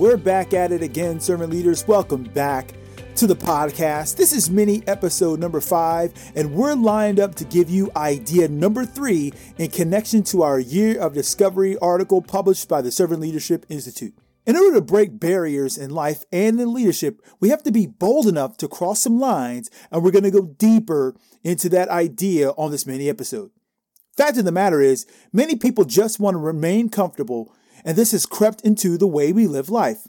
We're back at it again, servant leaders. Welcome back to the podcast. This is mini episode number five, and we're lined up to give you idea number three in connection to our Year of Discovery article published by the Servant Leadership Institute. In order to break barriers in life and in leadership, we have to be bold enough to cross some lines, and we're going to go deeper into that idea on this mini episode. Fact of the matter is, many people just want to remain comfortable, and this has crept into the way we live life.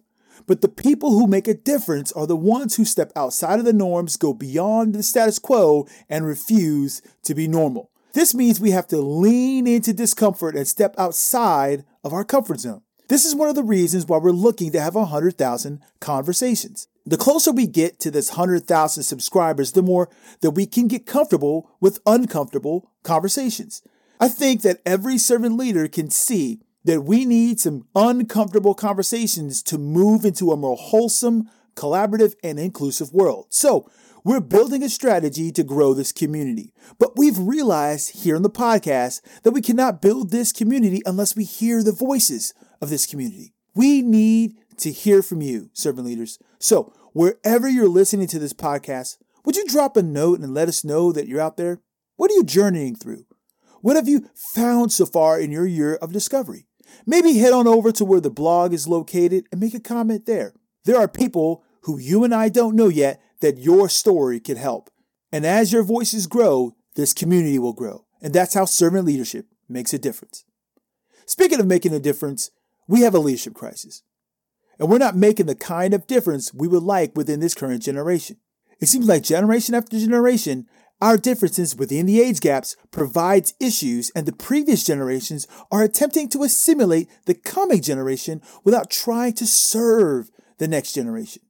But the people who make a difference are the ones who step outside of the norms, go beyond the status quo, and refuse to be normal. This means we have to lean into discomfort and step outside of our comfort zone. This is one of the reasons why we're looking to have 100,000 conversations. The closer we get to this 100,000 subscribers, the more that we can get comfortable with uncomfortable conversations. I think that every servant leader can see that we need some uncomfortable conversations to move into a more wholesome, collaborative, and inclusive world. So, we're building a strategy to grow this community. But we've realized here in the podcast that we cannot build this community unless we hear the voices of this community. We need to hear from you, servant leaders. So, wherever you're listening to this podcast, would you drop a note and let us know that you're out there? What are you journeying through? What have you found so far in your year of discovery? Maybe head on over to where the blog is located and make a comment there. There are people who you and I don't know yet that your story could help. And as your voices grow, this community will grow. And that's how servant leadership makes a difference. Speaking of making a difference, we have a leadership crisis. And we're not making the kind of difference we would like within this current generation. It seems like generation after generation, our differences within the age gaps provides issues and the previous generations are attempting to assimilate the coming generation without trying to serve the next generation.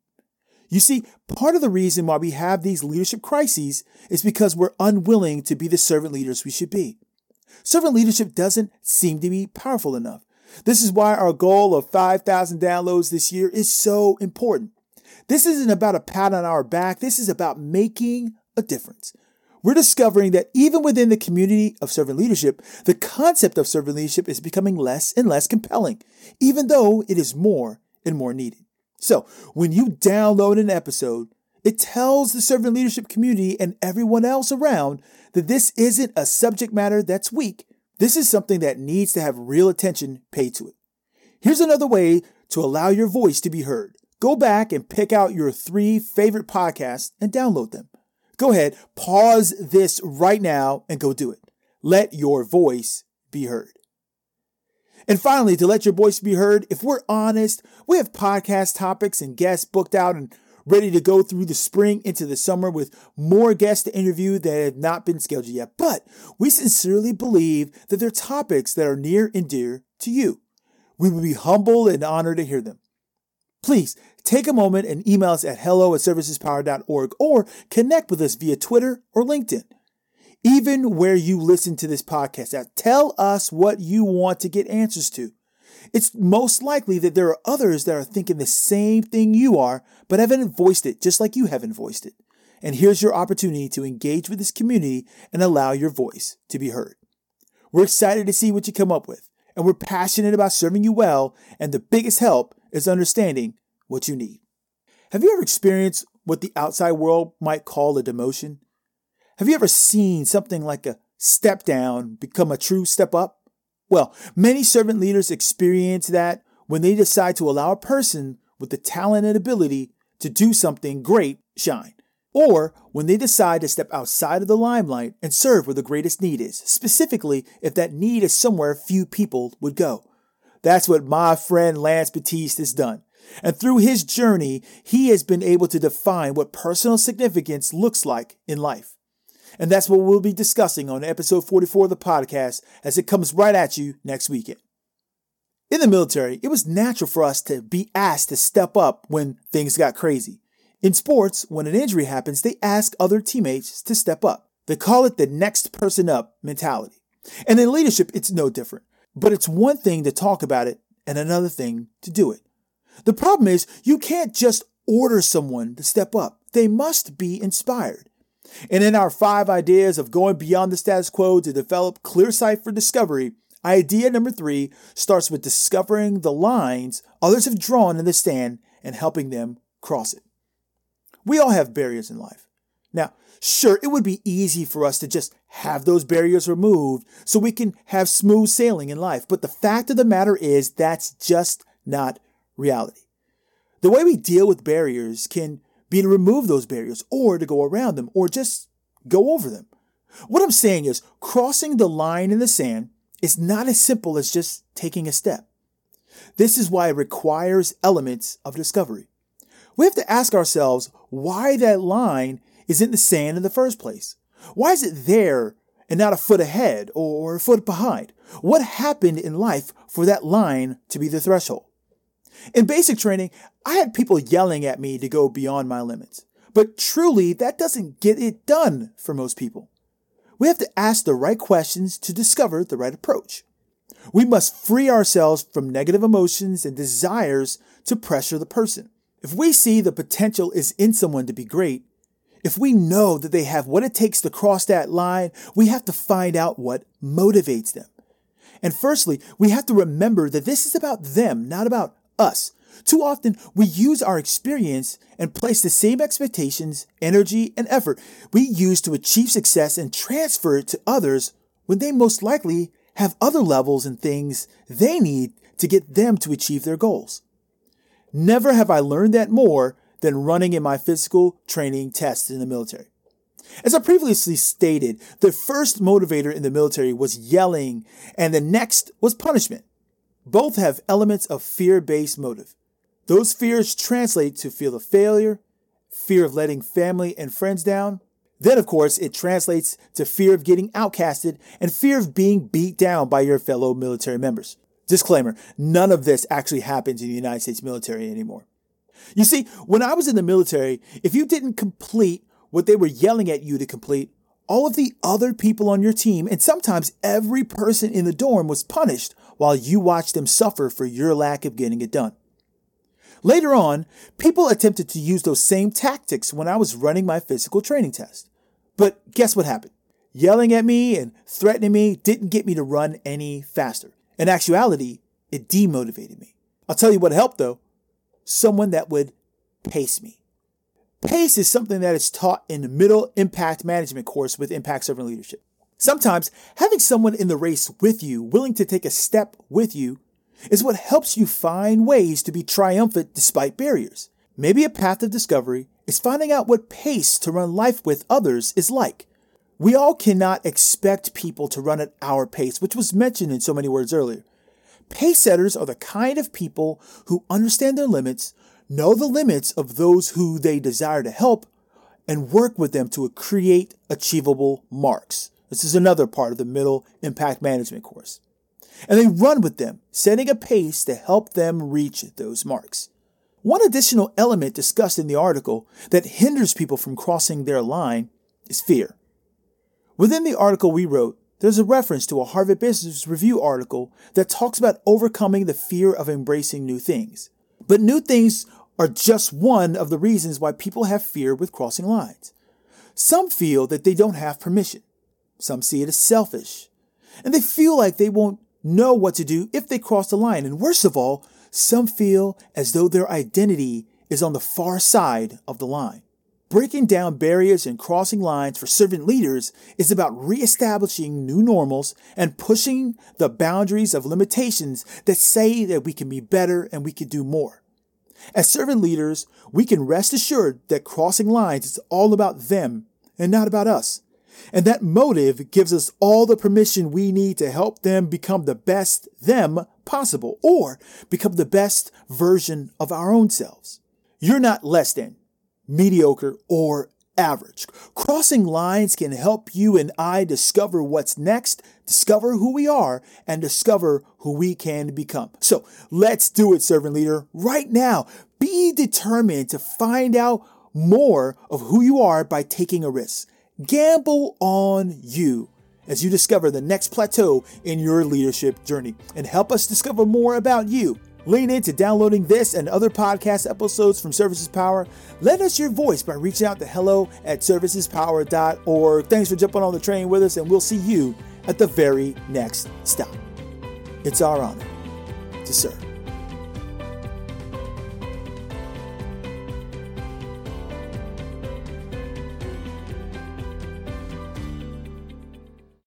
You see, part of the reason why we have these leadership crises is because we're unwilling to be the servant leaders we should be. Servant leadership doesn't seem to be powerful enough. This is why our goal of 5,000 downloads this year is so important. This isn't about a pat on our back. This is about making a difference. We're discovering that even within the community of servant leadership, the concept of servant leadership is becoming less and less compelling, even though it is more and more needed. So when you download an episode, it tells the servant leadership community and everyone else around that this isn't a subject matter that's weak. This is something that needs to have real attention paid to it. Here's another way to allow your voice to be heard. Go back and pick out your three favorite podcasts and download them. Go ahead, pause this right now and go do it. Let your voice be heard. And finally, to let your voice be heard, if we're honest, we have podcast topics and guests booked out and ready to go through the spring into the summer with more guests to interview that have not been scheduled yet. But we sincerely believe that they're topics that are near and dear to you. We would be humbled and honored to hear them. Please take a moment and email us at hello at serviceispower.org or connect with us via Twitter or LinkedIn even where you listen to this podcast out. Tell us what you want to get answers to. It's most likely that there are others that are thinking the same thing you are, but haven't voiced it just like you haven't voiced it. And here's your opportunity to engage with this community and allow your voice to be heard. We're excited to see what you come up with, and we're passionate about serving you well, and the biggest help is understanding what you need. Have you ever experienced what the outside world might call a demotion? Have you ever seen something like a step down become a true step up? Well, many servant leaders experience that when they decide to allow a person with the talent and ability to do something great shine. Or when they decide to step outside of the limelight and serve where the greatest need is, specifically if that need is somewhere few people would go. That's what my friend Lance Batiste has done. And through his journey, he has been able to define what personal significance looks like in life. And that's what we'll be discussing on episode 44 of the podcast as it comes right at you next weekend. In the military, it was natural for us to be asked to step up when things got crazy. In sports, when an injury happens, they ask other teammates to step up. They call it the next person up mentality. And in leadership, it's no different. But it's one thing to talk about it and another thing to do it. The problem is you can't just order someone to step up. They must be inspired. And in our five ideas of going beyond the status quo to develop clear sight for discovery, Idea number three starts with discovering the lines others have drawn in the stand and helping them cross it. We all have barriers in life. Now, sure, it would be easy for us to just have those barriers removed so we can have smooth sailing in life. But the fact of the matter is that's just not reality. The way we deal with barriers can be to remove those barriers or to go around them or just go over them. What I'm saying is crossing the line in the sand is not as simple as just taking a step. This is why it requires elements of discovery. We have to ask ourselves why that line is in the sand in the first place. Why is it there and not a foot ahead or a foot behind? What happened in life for that line to be the threshold? In basic training, I had people yelling at me to go beyond my limits. But truly, that doesn't get it done for most people. We have to ask the right questions to discover the right approach. We must free ourselves from negative emotions and desires to pressure the person. If we see the potential is in someone to be great, if we know that they have what it takes to cross that line, we have to find out what motivates them. And firstly, we have to remember that this is about them, not about us. Too often, we use our experience and place the same expectations, energy, and effort we use to achieve success and transfer it to others when they most likely have other levels and things they need to get them to achieve their goals. Never have I learned that more than running in my physical training tests in the military. As I previously stated, the first motivator in the military was yelling and the next was punishment. Both have elements of fear based motive. Those fears translate to fear of failure, fear of letting family and friends down. Then, of course, it translates to fear of getting outcasted and fear of being beat down by your fellow military members. Disclaimer none of this actually happens in the United States military anymore. You see, when I was in the military, if you didn't complete what they were yelling at you to complete, all of the other people on your team, and sometimes every person in the dorm, was punished while you watch them suffer for your lack of getting it done. Later on, people attempted to use those same tactics when I was running my physical training test. But guess what happened? Yelling at me and threatening me didn't get me to run any faster. In actuality, it demotivated me. I'll tell you what helped though someone that would pace me. Pace is something that is taught in the middle impact management course with Impact Servant Leadership. Sometimes having someone in the race with you, willing to take a step with you, is what helps you find ways to be triumphant despite barriers. Maybe a path of discovery is finding out what pace to run life with others is like. We all cannot expect people to run at our pace, which was mentioned in so many words earlier. Pace setters are the kind of people who understand their limits, know the limits of those who they desire to help, and work with them to create achievable marks. This is another part of the middle impact management course. And they run with them, setting a pace to help them reach those marks. One additional element discussed in the article that hinders people from crossing their line is fear. Within the article we wrote, there's a reference to a Harvard Business Review article that talks about overcoming the fear of embracing new things. But new things are just one of the reasons why people have fear with crossing lines. Some feel that they don't have permission. Some see it as selfish. And they feel like they won't know what to do if they cross the line. And worst of all, some feel as though their identity is on the far side of the line. Breaking down barriers and crossing lines for servant leaders is about reestablishing new normals and pushing the boundaries of limitations that say that we can be better and we can do more. As servant leaders, we can rest assured that crossing lines is all about them and not about us. And that motive gives us all the permission we need to help them become the best them possible or become the best version of our own selves. You're not less than mediocre, or average. Crossing lines can help you and I discover what's next, discover who we are, and discover who we can become. So let's do it, servant leader, right now. Be determined to find out more of who you are by taking a risk. Gamble on you as you discover the next plateau in your leadership journey and help us discover more about you Lean into downloading this and other podcast episodes from Service Is Power. Let us your voice by reaching out to hello at serviceispower.org. Thanks for jumping on the train with us, and we'll see you at the very next stop. It's our honor to serve.